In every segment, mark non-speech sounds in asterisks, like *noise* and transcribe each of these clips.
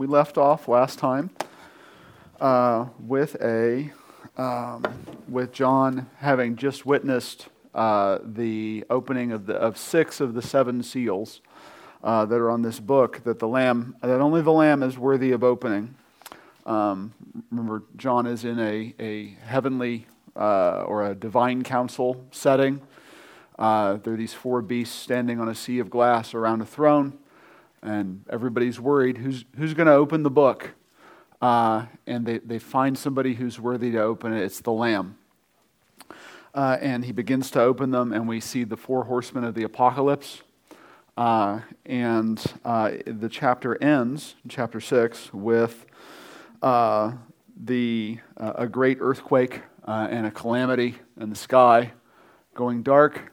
we left off last time uh, with a um, with John having just witnessed uh, the opening of the of six of the seven seals uh, that are on this book. That the lamb that only the lamb is worthy of opening. Um, remember, John is in a a heavenly uh, or a divine council setting. Uh, there are these four beasts standing on a sea of glass around a throne, and everybody's worried who's, who's going to open the book? Uh, and they, they find somebody who's worthy to open it. It's the Lamb. Uh, and he begins to open them, and we see the four horsemen of the apocalypse. Uh, and uh, the chapter ends, chapter 6, with uh, the, a great earthquake and a calamity in the sky going dark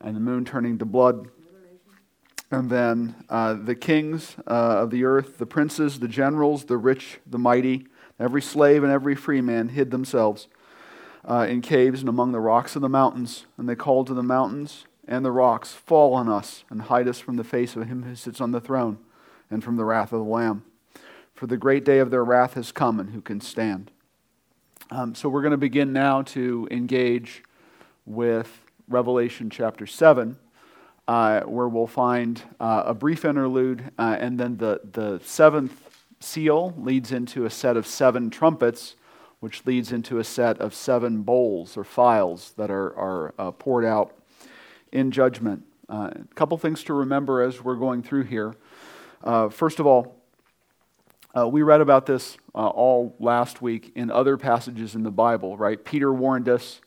and the moon turning to blood. And then uh, the kings uh, of the earth, the princes, the generals, the rich, the mighty, every slave and every free man hid themselves uh, in caves and among the rocks of the mountains. And they called to the mountains and the rocks, Fall on us and hide us from the face of him who sits on the throne and from the wrath of the Lamb. For the great day of their wrath has come, and who can stand? Um, so we're going to begin now to engage with Revelation chapter 7, uh, where we'll find uh, a brief interlude, uh, and then the, the seventh seal leads into a set of seven trumpets, which leads into a set of seven bowls or vials that are, are uh, poured out in judgment. Uh, a couple things to remember as we're going through here. Uh, first of all, we read about this all last week in other passages in the Bible, right? Peter warned us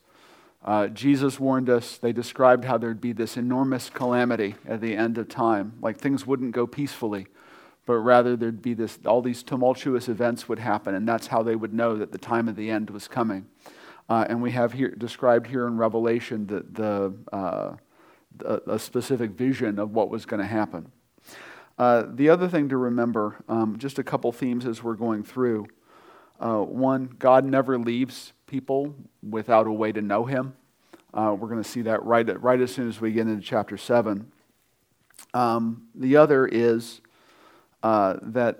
uh, Jesus warned us, they described how there'd be this enormous calamity at the end of time. Like things wouldn't go peacefully, but rather there'd be this, all these tumultuous events would happen, and that's how they would know that the time of the end was coming. Uh, and we have here described here in Revelation the, the, uh, a specific vision of what was going to happen. Uh, the other thing to remember, um, just a couple themes as we're going through. Uh, one, God never leaves people without a way to know him. Uh, we're going to see that right, right as soon as we get into chapter 7. Um, the other is uh, that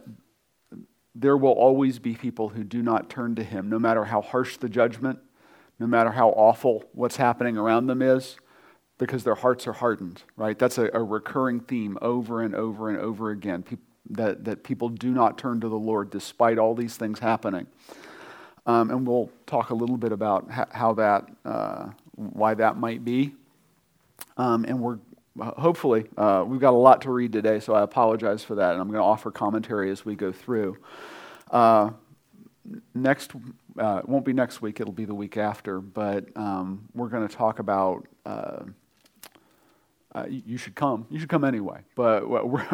there will always be people who do not turn to him, no matter how harsh the judgment, no matter how awful what's happening around them is, because their hearts are hardened, right? That's a, a recurring theme over and over and over again. People, that, that people do not turn to the Lord despite all these things happening. Um, and we'll talk a little bit about how that, uh, why that might be. Um, and we're hopefully, uh, we've got a lot to read today, so I apologize for that. And I'm going to offer commentary as we go through. Uh, next, uh, it won't be next week, it'll be the week after, but um, we're going to talk about uh, you should come. You should come anyway. But *laughs* we're,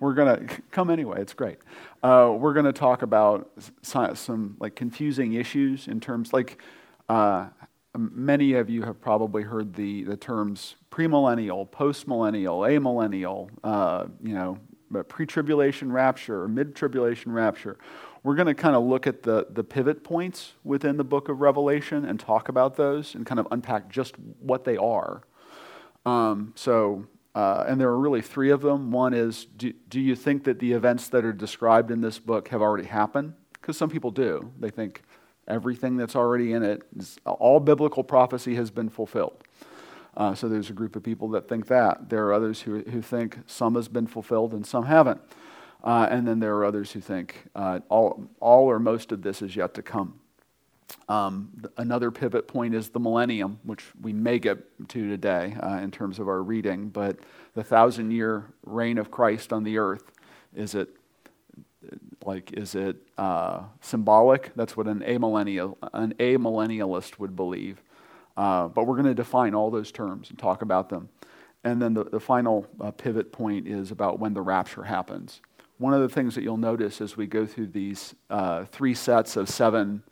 we're going to come anyway. It's great. Uh, we're going to talk about some, some, like confusing issues in terms like uh, many of you have probably heard the, the terms premillennial, postmillennial, amillennial, uh, you know, pre-tribulation rapture or mid-tribulation rapture. We're going to kind of look at the, the pivot points within the book of Revelation and talk about those and kind of unpack just what they are. Um, so, uh, and there are really three of them. One is do, do you think that the events that are described in this book have already happened? Because some people do. They think everything that's already in it, is, all biblical prophecy has been fulfilled. Uh, so there's a group of people that think that. There are others who, who think some has been fulfilled and some haven't. Uh, and then there are others who think uh, all, all or most of this is yet to come. Um, another pivot point is the millennium, which we may get to today uh, in terms of our reading, but the thousand year reign of Christ on the earth, is it like is it uh, symbolic? That's what an amillennial an amillennialist would believe. Uh, but we're going to define all those terms and talk about them. And then the, the final uh, pivot point is about when the rapture happens. One of the things that you'll notice as we go through these uh, three sets of seven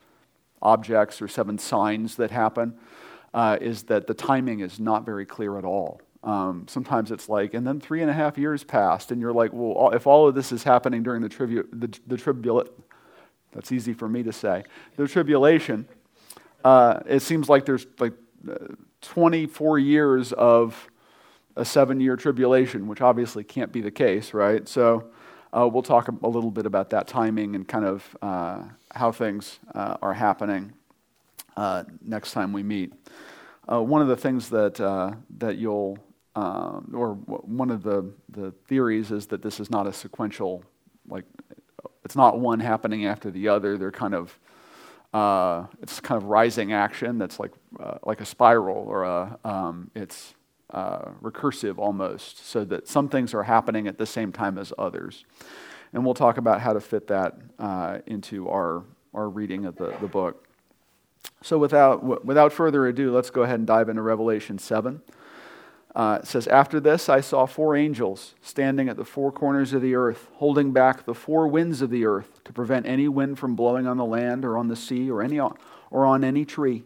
objects or seven signs that happen uh, is that the timing is not very clear at all. Um, sometimes it's like, and then three and a half years passed, and you're like, well, if all of this is happening during the, tribu- the, the tribulation, that's easy for me to say, the tribulation, uh, it seems like there's like uh, 24 years of a seven year tribulation, which obviously can't be the case, right? So, uh, we'll talk a little bit about that timing and kind of uh, how things uh, are happening uh, next time we meet. Uh, one of the things that, uh, that you'll, um, or one of the, the theories is that this is not a sequential, like, it's not one happening after the other. They're kind of, it's kind of rising action that's like, like a spiral or a, um, it's, uh, recursive almost, so that some things are happening at the same time as others. And we'll talk about how to fit that uh, into our, our reading of the, the book. So, without, w- without further ado, let's go ahead and dive into Revelation 7. Uh, it says, After this, I saw four angels standing at the four corners of the earth, holding back the four winds of the earth to prevent any wind from blowing on the land or on the sea or, any, or on any tree.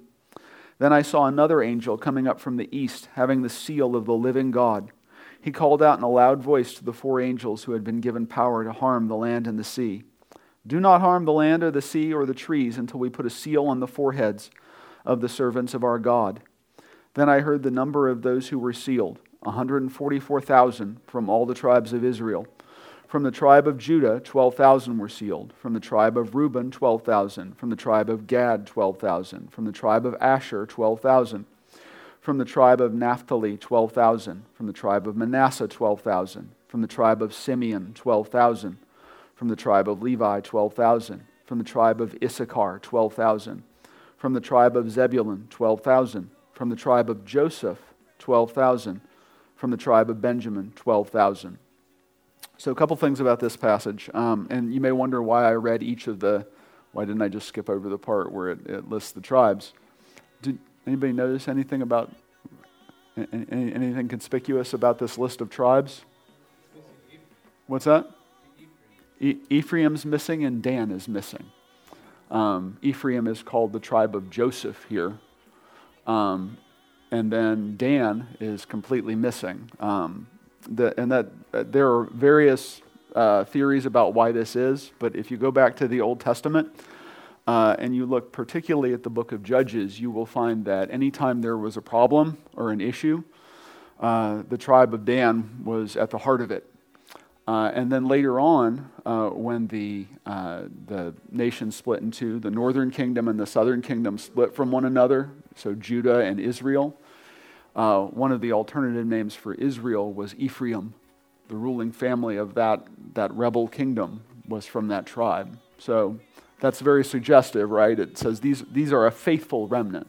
Then I saw another angel coming up from the east, having the seal of the living God. He called out in a loud voice to the four angels who had been given power to harm the land and the sea Do not harm the land or the sea or the trees until we put a seal on the foreheads of the servants of our God. Then I heard the number of those who were sealed 144,000 from all the tribes of Israel. From the tribe of Judah, 12,000 were sealed. From the tribe of Reuben, 12,000. From the tribe of Gad, 12,000. From the tribe of Asher, 12,000. From the tribe of Naphtali, 12,000. From the tribe of Manasseh, 12,000. From the tribe of Simeon, 12,000. From the tribe of Levi, 12,000. From the tribe of Issachar, 12,000. From the tribe of Zebulun, 12,000. From the tribe of Joseph, 12,000. From the tribe of Benjamin, 12,000 so, a couple things about this passage. Um, and you may wonder why I read each of the, why didn't I just skip over the part where it, it lists the tribes? Anybody notice anything about, any, anything conspicuous about this list of tribes? What's that? Ephraim's missing and Dan is missing. Um, Ephraim is called the tribe of Joseph here. Um, and then Dan is completely missing. Um, the, and that uh, there are various uh, theories about why this is, but if you go back to the Old Testament uh, and you look particularly at the book of Judges, you will find that anytime there was a problem or an issue, uh, the tribe of Dan was at the heart of it. Uh, and then later on, uh, when the, the nation split in two, the northern kingdom and the southern kingdom split from one another, so Judah and Israel, uh, one of the alternative names for Israel was Ephraim. The ruling family of that, that rebel kingdom was from that tribe. So that's very suggestive, right? It says these, these are a faithful remnant.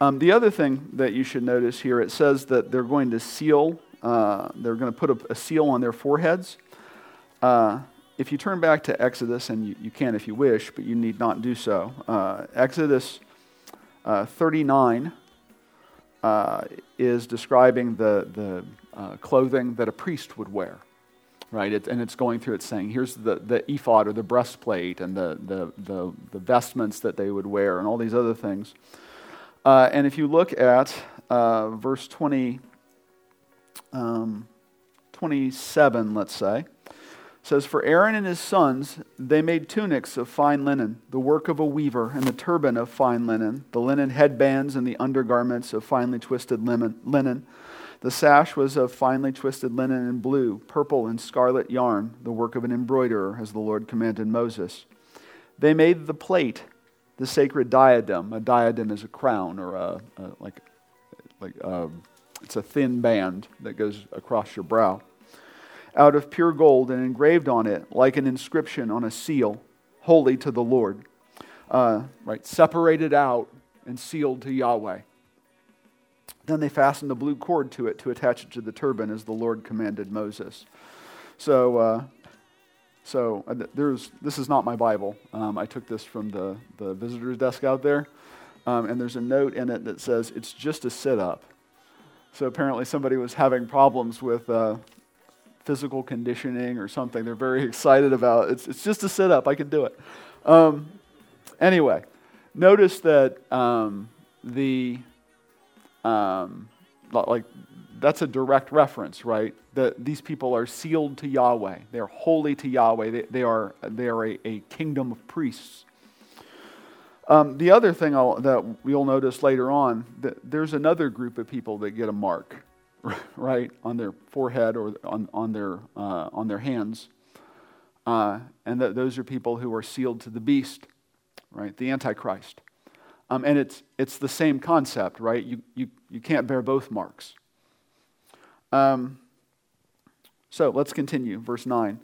Um, the other thing that you should notice here, it says that they're going to seal, uh, they're going to put a, a, seal on their foreheads. Uh, if you turn back to Exodus, and you, you, can if you wish, but you need not do so, uh, Exodus uh, 39, uh, is describing the, the uh, clothing that a priest would wear, right? It, and it's going through, it's saying, here's the, the ephod or the breastplate and the, the, the, the vestments that they would wear and all these other things. Uh, and if you look at uh, verse 20, um, 27, let's say, says, For Aaron and his sons, they made tunics of fine linen, the work of a weaver, and the turban of fine linen, the linen headbands and the undergarments of finely twisted linen. The sash was of finely twisted linen and blue, purple, and scarlet yarn, the work of an embroiderer, as the Lord commanded Moses. They made the plate, the sacred diadem. A diadem is a crown, or a, a like, like a, um, it's a thin band that goes across your brow out of pure gold and engraved on it, like an inscription on a seal, holy to the Lord. Uh, right, separated out and sealed to Yahweh. Then they fastened a blue cord to it to attach it to the turban as the Lord commanded Moses. So, uh, so uh, there's, this is not my Bible. Um, I took this from the, the visitor's desk out there. Um, and there's a note in it that says it's just a sit up. So apparently somebody was having problems with uh, physical conditioning or something. They're very *laughs* excited about it's, it's just a sit up. I can do it. Um, anyway, notice that um, the um, like that's a direct reference, right? That these people are sealed to Yahweh. They're holy to Yahweh. They, they are they are a, a kingdom of priests. Um, the other thing I'll, that you'll notice later on that there's another group of people that get a mark *laughs* right, on their forehead or on, on, their, uh, on their hands. Uh, and that those are people who are sealed to the beast, right, the Antichrist. Um, and it's, it's the same concept, right? You, you, you can't bear both marks. Um, so let's continue. Verse 9.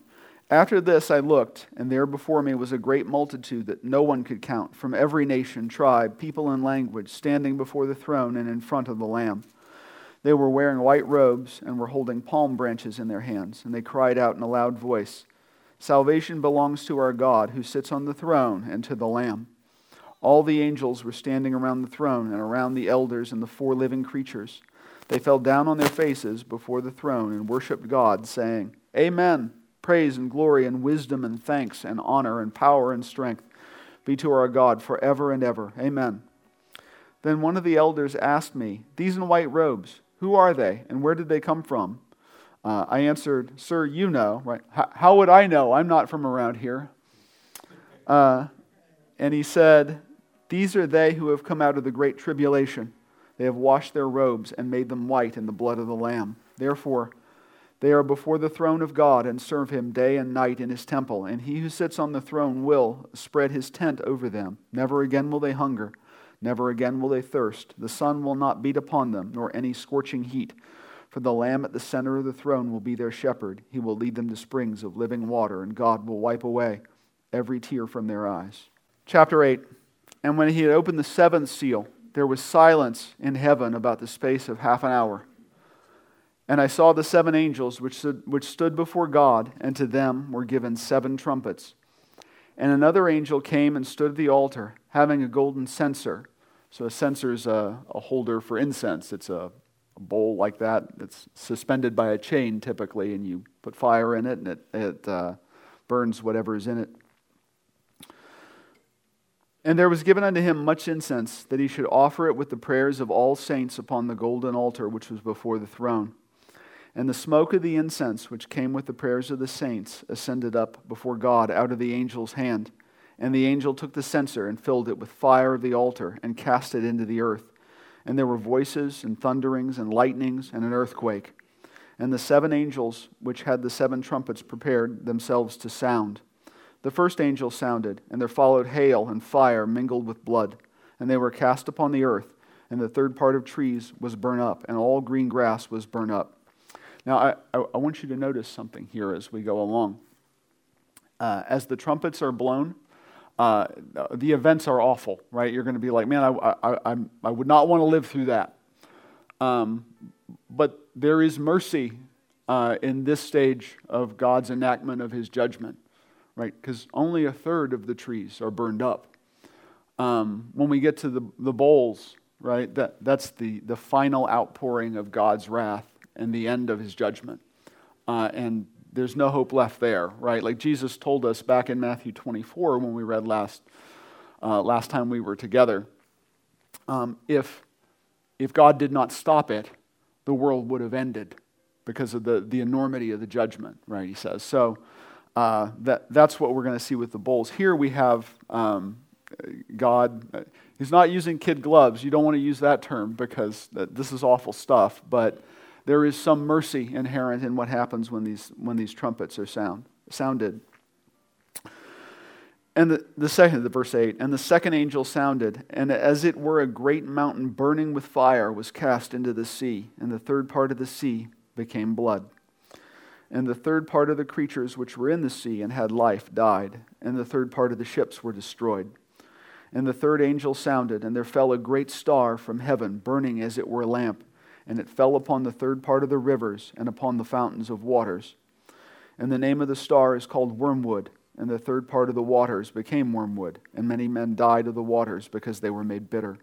After this I looked, and there before me was a great multitude that no one could count, from every nation, tribe, people, and language, standing before the throne and in front of the Lamb. They were wearing white robes and were holding palm branches in their hands, and they cried out in a loud voice Salvation belongs to our God, who sits on the throne, and to the Lamb. All the angels were standing around the throne and around the elders and the four living creatures. They fell down on their faces before the throne and worshiped God, saying, Amen. Praise and glory and wisdom and thanks and honor and power and strength be to our God forever and ever. Amen. Then one of the elders asked me, These in white robes, who are they and where did they come from? Uh, I answered, Sir, you know. Right? How would I know? I'm not from around here. Uh, and he said, These are they who have come out of the great tribulation. They have washed their robes and made them white in the blood of the Lamb. Therefore, they are before the throne of God and serve him day and night in his temple, and he who sits on the throne will spread his tent over them. Never again will they hunger, never again will they thirst. The sun will not beat upon them, nor any scorching heat. For the Lamb at the center of the throne will be their shepherd. He will lead them to springs of living water, and God will wipe away every tear from their eyes. Chapter 8 And when he had opened the seventh seal, there was silence in heaven about the space of half an hour. And I saw the seven angels which stood, which stood before God, and to them were given seven trumpets. And another angel came and stood at the altar, having a golden censer. So a censer is a, a holder for incense. It's a, a, bowl like that that's suspended by a chain typically, and you put fire in it, and it, it uh, burns whatever is in it. And there was given unto him much incense, that he should offer it with the prayers of all saints upon the golden altar which was before the throne. And the smoke of the incense, which came with the prayers of the saints, ascended up before God out of the angel's hand. And the angel took the censer and filled it with fire of the altar and cast it into the earth. And there were voices and thunderings and lightnings and an earthquake. And the seven angels, which had the seven trumpets, prepared themselves to sound. The first angel sounded, and there followed hail and fire mingled with blood. And they were cast upon the earth, and the third part of trees was burned up, and all green grass was burned up. Now, I, I, want you to notice something here as we go along. Uh, as the trumpets are blown, uh, the events are awful, right? You're going to be like, man, I, I, I, I would not want to live through that. Um, but there is mercy uh, in this stage of God's enactment of his judgment, right? Because only a third of the trees are burned up. Um, when we get to the, the bowls, right, that, that's the, the final outpouring of God's wrath and the end of his judgment. Uh, and there's no hope left there, right? Like Jesus told us back in Matthew 24 when we read last, uh, last time we were together. Um, if, if God did not stop it, the world would have ended because of the, the enormity of the judgment, right? He says. So uh, that, that's what we're going to see with the bowls. Here we have um, God. Uh, he's not using kid gloves. You don't want to use that term because this is awful stuff. But there is some mercy inherent in what happens when these, when these trumpets are sound, sounded. And the, the second, the verse 8, and the second angel sounded, and as it were a great mountain burning with fire was cast into the sea, and the third part of the sea became blood. And the third part of the creatures which were in the sea and had life died, and the third part of the ships were destroyed. And the third angel sounded, and there fell a great star from heaven, burning as it were a lamp and it fell upon the third part of the rivers and upon the fountains of waters. And the name of the star is called Wormwood, and the third part of the waters became wormwood, and many men died of the waters because they were made bitter.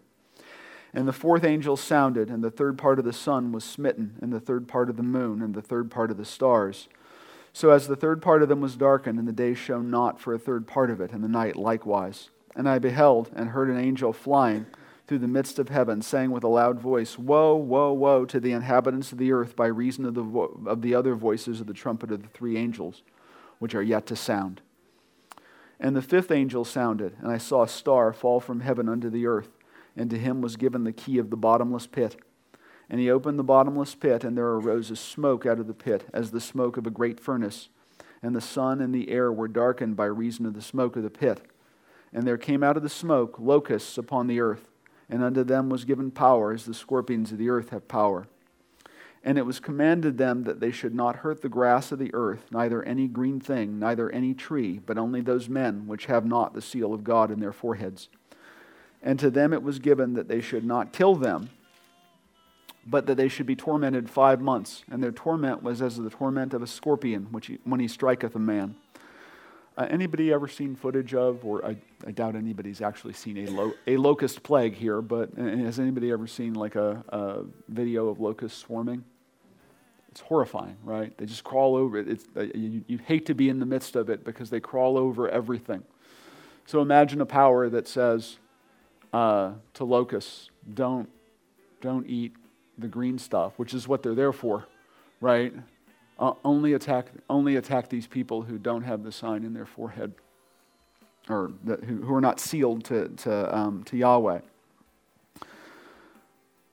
And the fourth angel sounded, and the third part of the sun was smitten, and the third part of the moon, and the third part of the stars. So as the third part of them was darkened, and the day shone not for a third part of it, and the night likewise. And I beheld and heard an angel flying through the midst of heaven, saying with a loud voice, Woe, woe, woe to the inhabitants of the earth by reason of the, vo- of the other voices of the trumpet of the three angels, which are yet to sound. And the fifth angel sounded, and I saw a star fall from heaven unto the earth, and to him was given the key of the bottomless pit. And he opened the bottomless pit, and there arose a smoke out of the pit, as the smoke of a great furnace. And the sun and the air were darkened by reason of the smoke of the pit. And there came out of the smoke locusts upon the earth, and unto them was given power, as the scorpions of the earth have power. And it was commanded them that they should not hurt the grass of the earth, neither any green thing, neither any tree, but only those men which have not the seal of God in their foreheads. And to them it was given that they should not kill them, but that they should be tormented five months. And their torment was as the torment of a scorpion which he, when he striketh a man. Uh, anybody ever seen footage of, or I, I doubt anybody's actually seen a, lo- a locust plague here, but has anybody ever seen like a, a video of locusts swarming? It's horrifying, right? They just crawl over it. It's, uh, you, you hate to be in the midst of it because they crawl over everything. So imagine a power that says uh, to locusts, don't, don't eat the green stuff, which is what they're there for, right? Uh, only, attack, only attack these people who don't have the sign in their forehead or who, who are not sealed to, to, um, to Yahweh.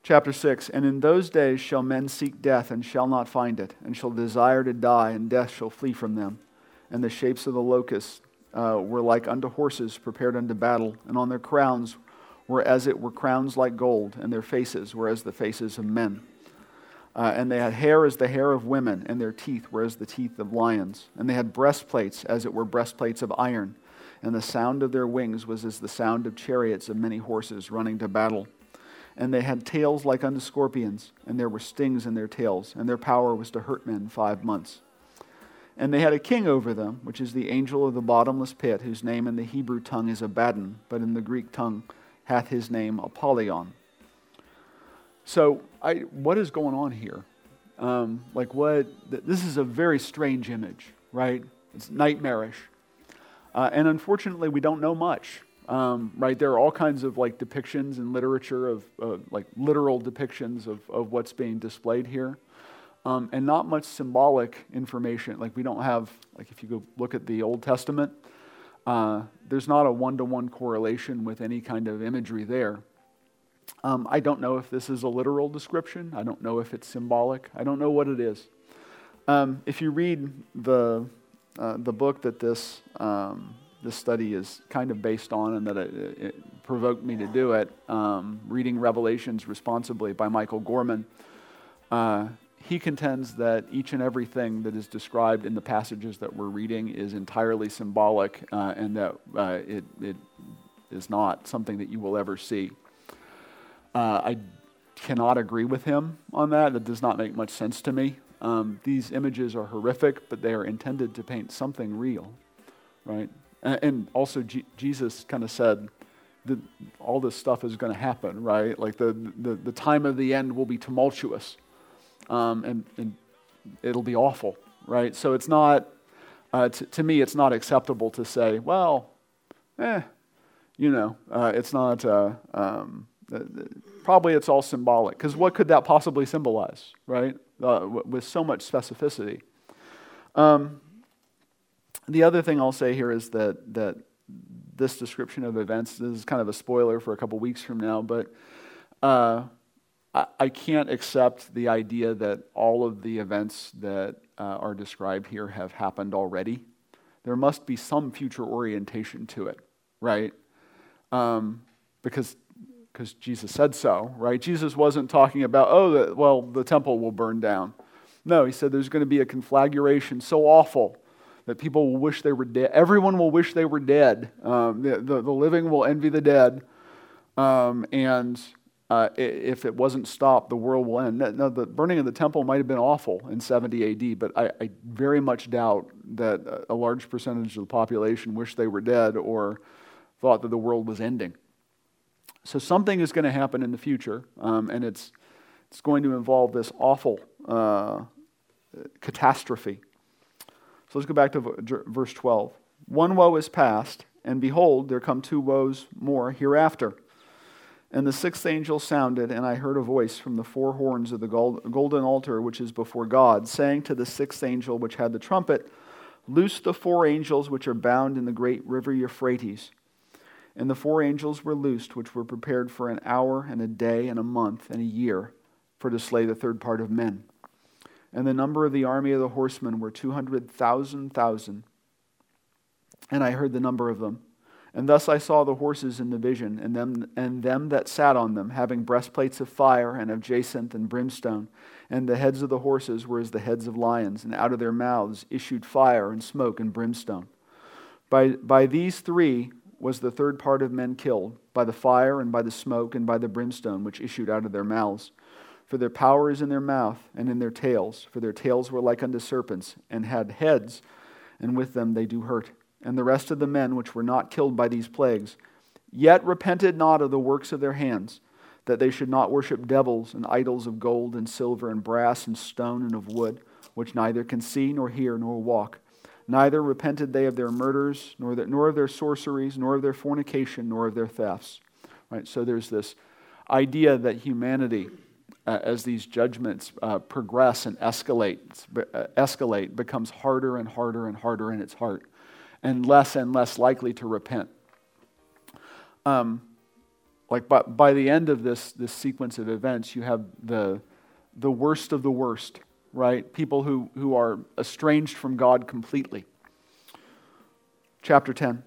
Chapter 6 And in those days shall men seek death and shall not find it, and shall desire to die, and death shall flee from them. And the shapes of the locusts uh, were like unto horses prepared unto battle, and on their crowns were as it were crowns like gold, and their faces were as the faces of men. Uh, and they had hair as the hair of women, and their teeth were as the teeth of lions. And they had breastplates as it were breastplates of iron, and the sound of their wings was as the sound of chariots of many horses running to battle. And they had tails like unto scorpions, and there were stings in their tails, and their power was to hurt men five months. And they had a king over them, which is the angel of the bottomless pit, whose name in the Hebrew tongue is Abaddon, but in the Greek tongue hath his name Apollyon. So, I, what is going on here? Um, like, what? This is a very strange image, right? It's nightmarish. Uh, and unfortunately, we don't know much, um, right? There are all kinds of like depictions in literature of uh, like literal depictions of, of what's being displayed here. Um, and not much symbolic information. Like, we don't have, like, if you go look at the Old Testament, uh, there's not a one to one correlation with any kind of imagery there. Um, I don't know if this is a literal description. I don't know if it's symbolic. I don't know what it is. Um, if you read the, uh, the book that this, um, this study is kind of based on and that it, it provoked me to do it, um, reading Revelations Responsibly by Michael Gorman, uh, he contends that each and everything that is described in the passages that we're reading is entirely symbolic uh, and that uh, it, it is not something that you will ever see. Uh, I cannot agree with him on that. That does not make much sense to me. Um, these images are horrific, but they are intended to paint something real, right? And, and also, G- Jesus kind of said, that all this stuff is going to happen, right? Like the, the, the time of the end will be tumultuous um, and, and, it'll be awful, right? So it's not, uh, t- to me, it's not acceptable to say, well, eh, you know, uh, it's not, uh, um, probably it's all symbolic. Because what could that possibly symbolize, right? Uh, w- with so much specificity. Um, the other thing I'll say here is that, that this description of events, this is kind of a spoiler for a couple weeks from now, but I can't accept the idea that all of the events that uh, are described here have happened already. There must be some future orientation to it, right? Um, because because Jesus said so, right? Jesus wasn't talking about, oh, the, well, the temple will burn down. No, he said there's going to be a conflagration so awful that people will wish they were dead. Everyone will wish they were dead. Um, the, the, the, living will envy the dead. Um, and uh, if it wasn't stopped, the world will end. Now, the burning of the temple might have been awful in 70 AD, but I, I, very much doubt that a large percentage of the population wished they were dead or thought that the world was ending. So something is going to happen in the future, um, and it's, it's going to involve this awful uh, catastrophe. So let's go back to verse 12. One woe is past, and behold, there come two woes more hereafter. And the sixth angel sounded, and I heard a voice from the four horns of the golden altar which is before God, saying to the sixth angel which had the trumpet, Loose the four angels which are bound in the great river Euphrates. And the four angels were loosed, which were prepared for an hour and a day and a month and a year. for to slay the third part of men. And the number of the army of the horsemen were two hundred thousand thousand. And I heard the number of them. And thus I saw the horses in the vision, and them, and them that sat on them, having breastplates of fire and of jacinth and brimstone. And the heads of the horses were as the heads of lions, and out of their mouths issued fire and smoke and brimstone. By, by these three was the third part of men killed, by the fire and by the smoke and by the brimstone which issued out of their mouths. For their power is in their mouth and in their tails, for their tails were like unto serpents, and had heads, and with them they do hurt. And the rest of the men which were not killed by these plagues, yet repented not of the works of their hands, that they should not worship devils and idols of gold and silver and brass and stone and of wood, which neither can see nor hear nor walk. Neither repented they of their murders, nor, the, nor of their sorceries, nor of their fornication, nor of their thefts. Right? So there's this idea that humanity uh, as these judgments uh, progress and escalate, uh, escalate, becomes harder and harder and harder in its heart, and less and less likely to repent. Um, like by, by the end of this, this sequence of events, you have the, the worst of the worst, right? People who, who are estranged from God completely. Chapter 10.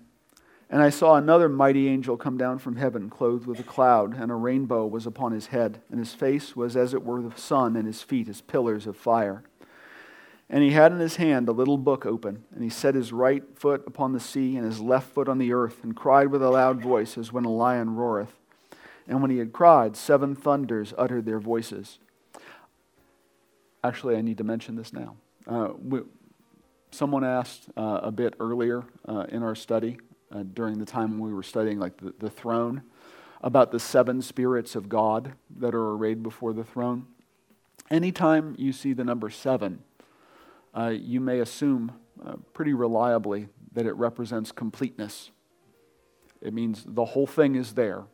And I saw another mighty angel come down from heaven, clothed with a cloud, and a rainbow was upon his head, and his face was as it were the sun, and his feet as pillars of fire. And he had in his hand a little book open, and he set his right foot upon the sea, and his left foot on the earth, and cried with a loud voice, as when a lion roareth. And when he had cried, seven thunders uttered their voices. Actually, I need to mention this now. Uh, we, someone asked uh, a bit earlier uh, in our study uh, during the time when we were studying like the, the throne about the seven spirits of God that are arrayed before the throne. Anytime you see the number seven, uh, you may assume uh, pretty reliably that it represents completeness. It means the whole thing is there.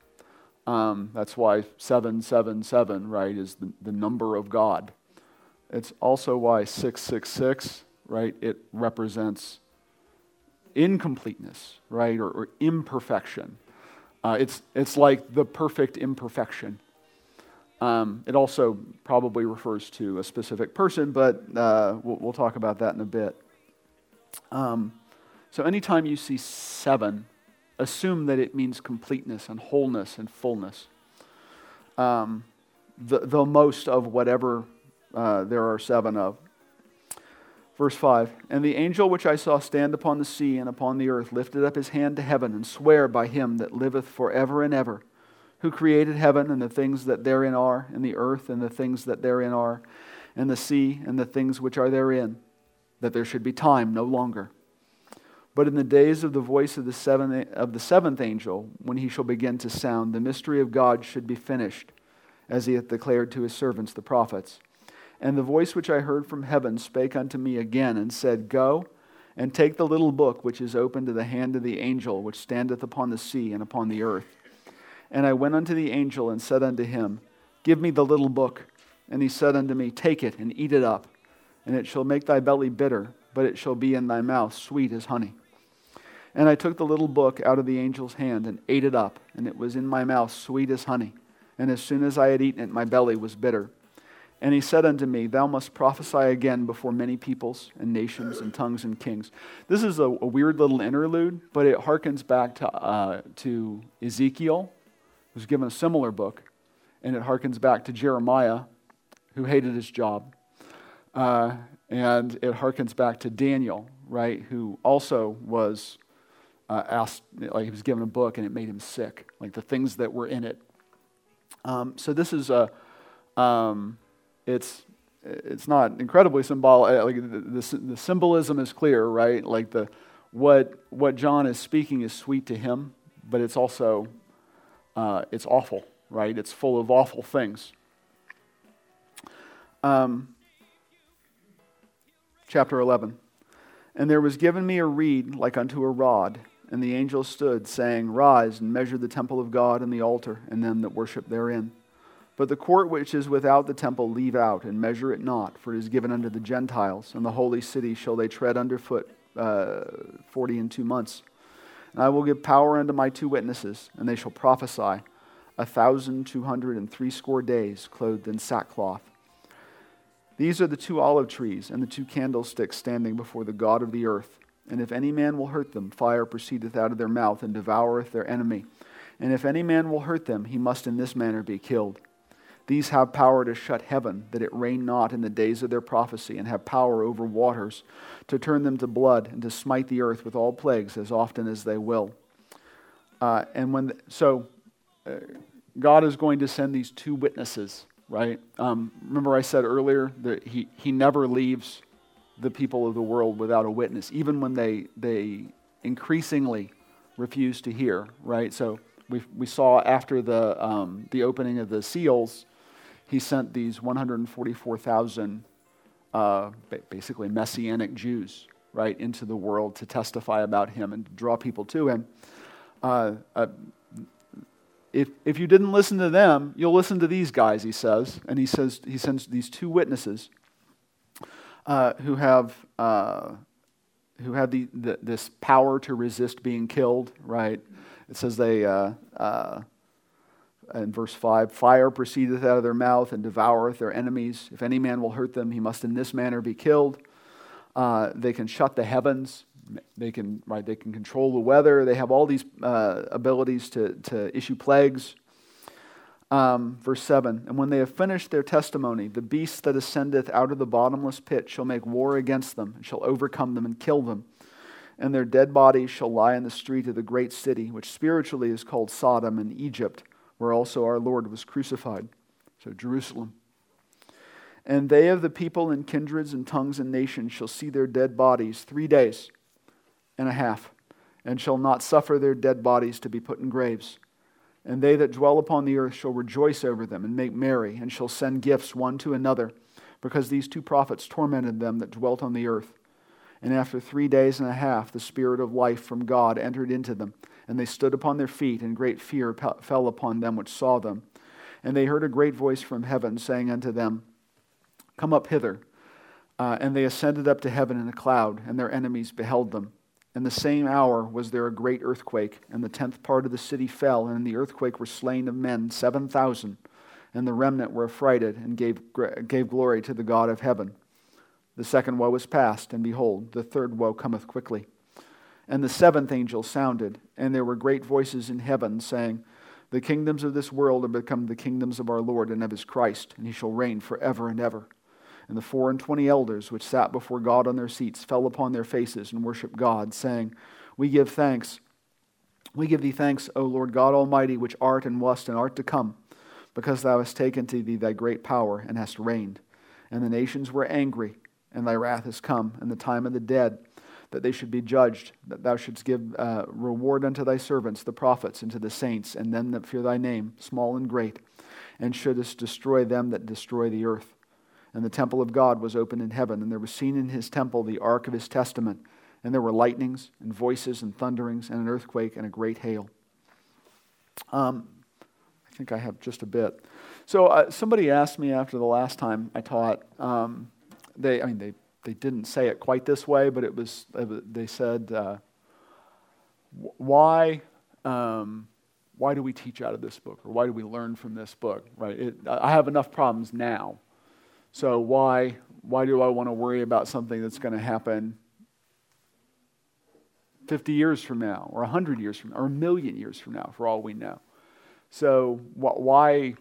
Um, that's why 777, right, is the, the number of God. It's also why 666, right, it represents incompleteness, right, or, or imperfection. Uh, it's, it's like the perfect imperfection. Um, it also probably refers to a specific person, but uh, we'll, we'll, talk about that in a bit. Um, so, anytime you see seven, assume that it means completeness and wholeness and fullness. Um, the, the most of whatever uh, there are seven of. Verse 5 And the angel which I saw stand upon the sea and upon the earth lifted up his hand to heaven and sware by him that liveth for ever and ever, who created heaven and the things that therein are, and the earth and the things that therein are, and the sea and the things which are therein, that there should be time no longer. But in the days of the voice of the, seventh, of the seventh angel, when he shall begin to sound, the mystery of God should be finished, as he hath declared to his servants the prophets. And the voice which I heard from heaven spake unto me again, and said, Go and take the little book which is open to the hand of the angel which standeth upon the sea and upon the earth. And I went unto the angel and said unto him, Give me the little book. And he said unto me, Take it and eat it up, and it shall make thy belly bitter, but it shall be in thy mouth sweet as honey. And I took the little book out of the angel's hand and ate it up, and it was in my mouth sweet as honey. And as soon as I had eaten it, my belly was bitter. And he said unto me, Thou must prophesy again before many peoples and nations and tongues and kings. This is a, a weird little interlude, but it harkens back to, uh, to Ezekiel, who's given a similar book, and it harkens back to Jeremiah, who hated his job. Uh, and it harkens back to Daniel, right, who also was uh, asked, like he was given a book and it made him sick, like the things that were in it. Um, so this is a. Um, it's it's not incredibly symbolic. Uh, like the, the, the, symbolism is clear, right? Like the what what John is speaking is sweet to him, but it's also uh, it's awful, right? It's full of awful things. Um, chapter eleven, and there was given me a reed like unto a rod, and the angel stood, saying, Rise and measure the temple of God and the altar, and them that worship therein. But the court which is without the temple leave out, and measure it not, for it is given unto the Gentiles, and the holy city shall they tread under foot uh, forty and two months. And I will give power unto my two witnesses, and they shall prophesy a thousand two hundred and threescore days, clothed in sackcloth. These are the two olive trees and the two candlesticks standing before the God of the earth. And if any man will hurt them, fire proceedeth out of their mouth and devoureth their enemy. And if any man will hurt them, he must in this manner be killed. These have power to shut heaven, that it rain not in the days of their prophecy, and have power over waters, to turn them to blood, and to smite the earth with all plagues as often as they will. Uh, and when the, so, uh, God is going to send these two witnesses, right? Um, remember, I said earlier that he, he never leaves the people of the world without a witness, even when they, they increasingly refuse to hear, right? So we, we saw after the, um, the opening of the seals, he sent these 144,000 uh, basically messianic Jews, right, into the world to testify about him and draw people to him. Uh, uh, if, if you didn't listen to them, you'll listen to these guys, he says. And he says he sends these two witnesses uh, who have, uh, who have the, the, this power to resist being killed, right? It says they, uh, uh, in verse 5, fire proceedeth out of their mouth and devoureth their enemies. If any man will hurt them, he must in this manner be killed. Uh, they can shut the heavens. They can, right, they can control the weather. They have all these uh, abilities to, to issue plagues. Um, verse 7 And when they have finished their testimony, the beast that ascendeth out of the bottomless pit shall make war against them, and shall overcome them and kill them. And their dead bodies shall lie in the street of the great city, which spiritually is called Sodom and Egypt, where also our Lord was crucified. So, Jerusalem. And they of the people and kindreds and tongues and nations shall see their dead bodies three days and a half, and shall not suffer their dead bodies to be put in graves. And they that dwell upon the earth shall rejoice over them and make merry, and shall send gifts one to another, because these two prophets tormented them that dwelt on the earth. And after three days and a half, the Spirit of life from God entered into them, and they stood upon their feet, and great fear fell upon them which saw them. And they heard a great voice from heaven saying unto them, Come up hither. Uh, and they ascended up to heaven in a cloud, and their enemies beheld them. In the same hour was there a great earthquake, and the tenth part of the city fell, and in the earthquake were slain of men seven thousand. And the remnant were affrighted, and gave, gave glory to the God of heaven. The second woe was past, and behold, the third woe cometh quickly. And the seventh angel sounded, and there were great voices in heaven, saying, The kingdoms of this world are become the kingdoms of our Lord and of his Christ, and he shall reign for ever and ever. And the four and twenty elders which sat before God on their seats fell upon their faces and worshiped God, saying, We give thanks. We give thee thanks, O Lord God Almighty, which art and wast and art to come, because thou hast taken to thee thy great power and hast reigned. And the nations were angry, and thy wrath is come, and the time of the dead, that they should be judged, that thou shouldst give uh, reward unto thy servants, the prophets, and to the saints, and them that fear thy name, small and great, and shouldest destroy them that destroy the earth. And the temple of God was opened in heaven, and there was seen in his temple the ark of his testament. And there were lightnings, and voices, and thunderings, and an earthquake, and a great hail. Um, I think I have just a bit. So uh, somebody asked me after the last time I taught. Um, they, I mean, they they didn't say it quite this way, but it was. They said, uh, "Why?" Um, why do we teach out of this book or why do we learn from this book right it, i have enough problems now so why why do I want to worry about something that's going to happen 50 years from now or 100 years from now or a million years from now for all we know? So why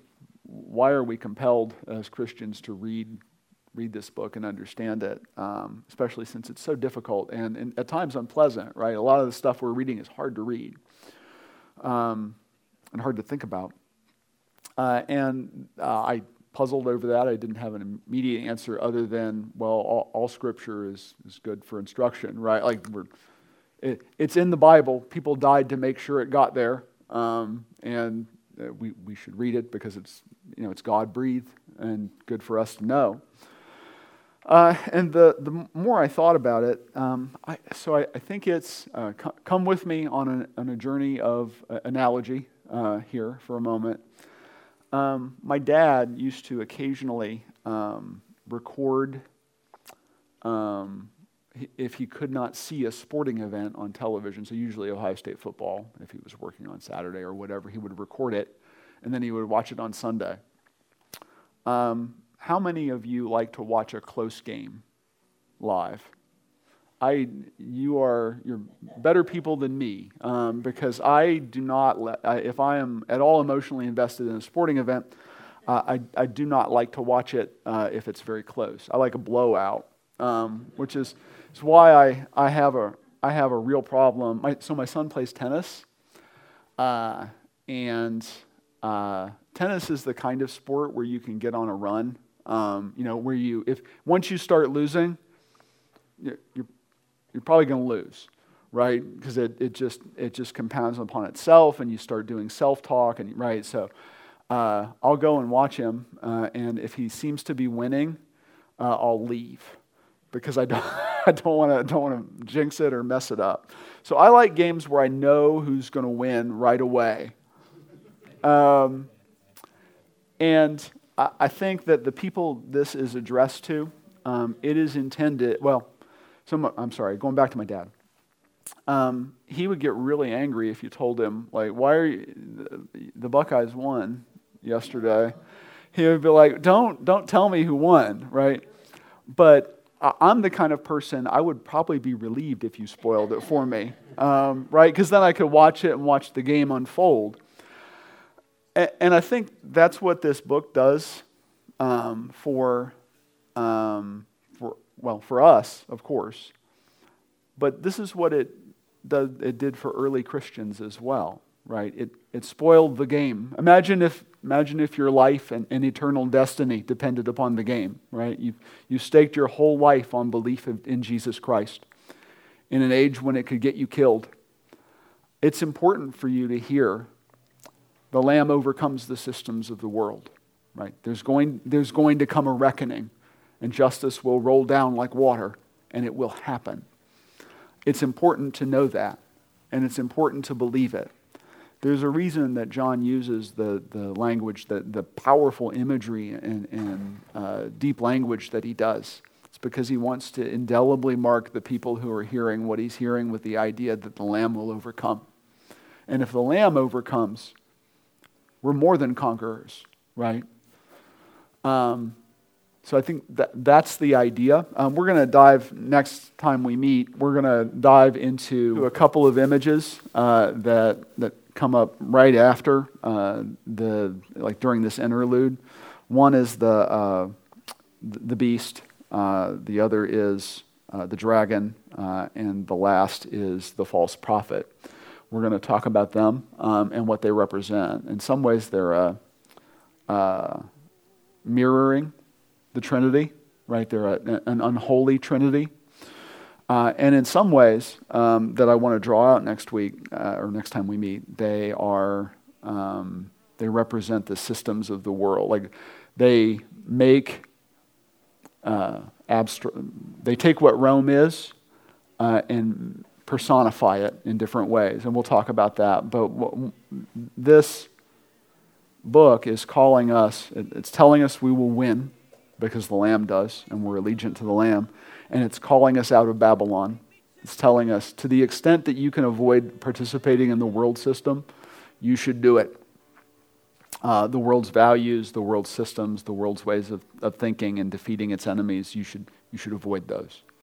why are we compelled as Christians to read read this book and understand it, um, especially since it's so difficult and, and, at times unpleasant, right? A lot of the stuff we're reading is hard to read um, and hard to think about. Uh, and uh, I puzzled over that. I didn't have an immediate answer other than, well, all, all scripture is, is good for instruction, right? Like, we're, it, it's in the Bible. People died to make sure it got there. Um, and uh, we, we should read it because it's, you know, it's God breathed and good for us to know. Uh, and the, the more I thought about it, um, I, so I, I, think it's uh, come with me on, on a journey of uh, analogy uh, here for a moment. Um, my dad used to occasionally um, record um, if he could not see a sporting event on television, so usually Ohio State football, if he was working on Saturday or whatever, he would record it and then he would watch it on Sunday. Um, how many of you like to watch a close game live? I, you are you're better people than me um, because I do not let, I, if I am at all emotionally invested in a sporting event, uh, I, I do not like to watch it uh, if it's very close. I like a blowout, um, which is, is why I, I have a I have a real problem. My, so my son plays tennis, uh, and uh, tennis is the kind of sport where you can get on a run. Um, you know, where you if once you start losing, you're, you're probably going to lose, right? Because it, it just it just compounds upon itself, and you start doing self talk, and right. So uh, I'll go and watch him, uh, and if he seems to be winning, uh, I'll leave because I don't *laughs* I don't want to don't want to jinx it or mess it up. So I like games where I know who's going to win right away. Um, and I, think that the people this is addressed to, um, it is intended. Well, some, I'm sorry, going back to my dad. Um, he would get really angry if you told him, like, why are you, the Buckeyes won yesterday? He would be like, don't, don't tell me who won, right? But I'm the kind of person I would probably be relieved if you spoiled it for me, um, right? Because then I could watch it and watch the game unfold. And, I think that's what this book does um, for um, well, for us, of course. But this is what it, does, it did for early Christians as well, right? It, it spoiled the game. Imagine if, imagine if your life and, and eternal destiny depended upon the game, right? You, you staked your whole life on belief in Jesus Christ in an age when it could get you killed. It's important for you to hear the Lamb overcomes the systems of the world, right? There's going, there's going to come a reckoning and justice will roll down like water, and it will happen. It's important to know that, and it's important to believe it. There's a reason that John uses the, the language, the, the powerful imagery and, and uh, deep language that he does. It's because he wants to indelibly mark the people who are hearing what he's hearing with the idea that the Lamb will overcome. And if the Lamb overcomes, we're more than conquerors, right? Um, so I think that that's the idea. Um, we're going to dive next time we meet. We're going to dive into a couple of images uh, that that come up right after uh, the like during this interlude. One is the uh, the beast. Uh, the other is uh, the dragon, uh, and the last is the false prophet. We're going to talk about them um, and what they represent. In some ways, they're mirroring the Trinity, right? They're a, an unholy Trinity. Uh, and in some ways um, that I want to draw out next week uh, or next time we meet, they are um, they represent the systems of the world. Like they make uh, abstract. They take what Rome is uh, and personify it in different ways, and we'll talk about that. But this book is calling us. It's telling us we will win because the Lamb does, and we're allegiant to the Lamb. And it's calling us out of Babylon. It's telling us to the extent that you can avoid participating in the world system, you should do it. Uh, the world's values, the world's systems, the world's ways of, of thinking and defeating its enemies, you should, you should avoid those.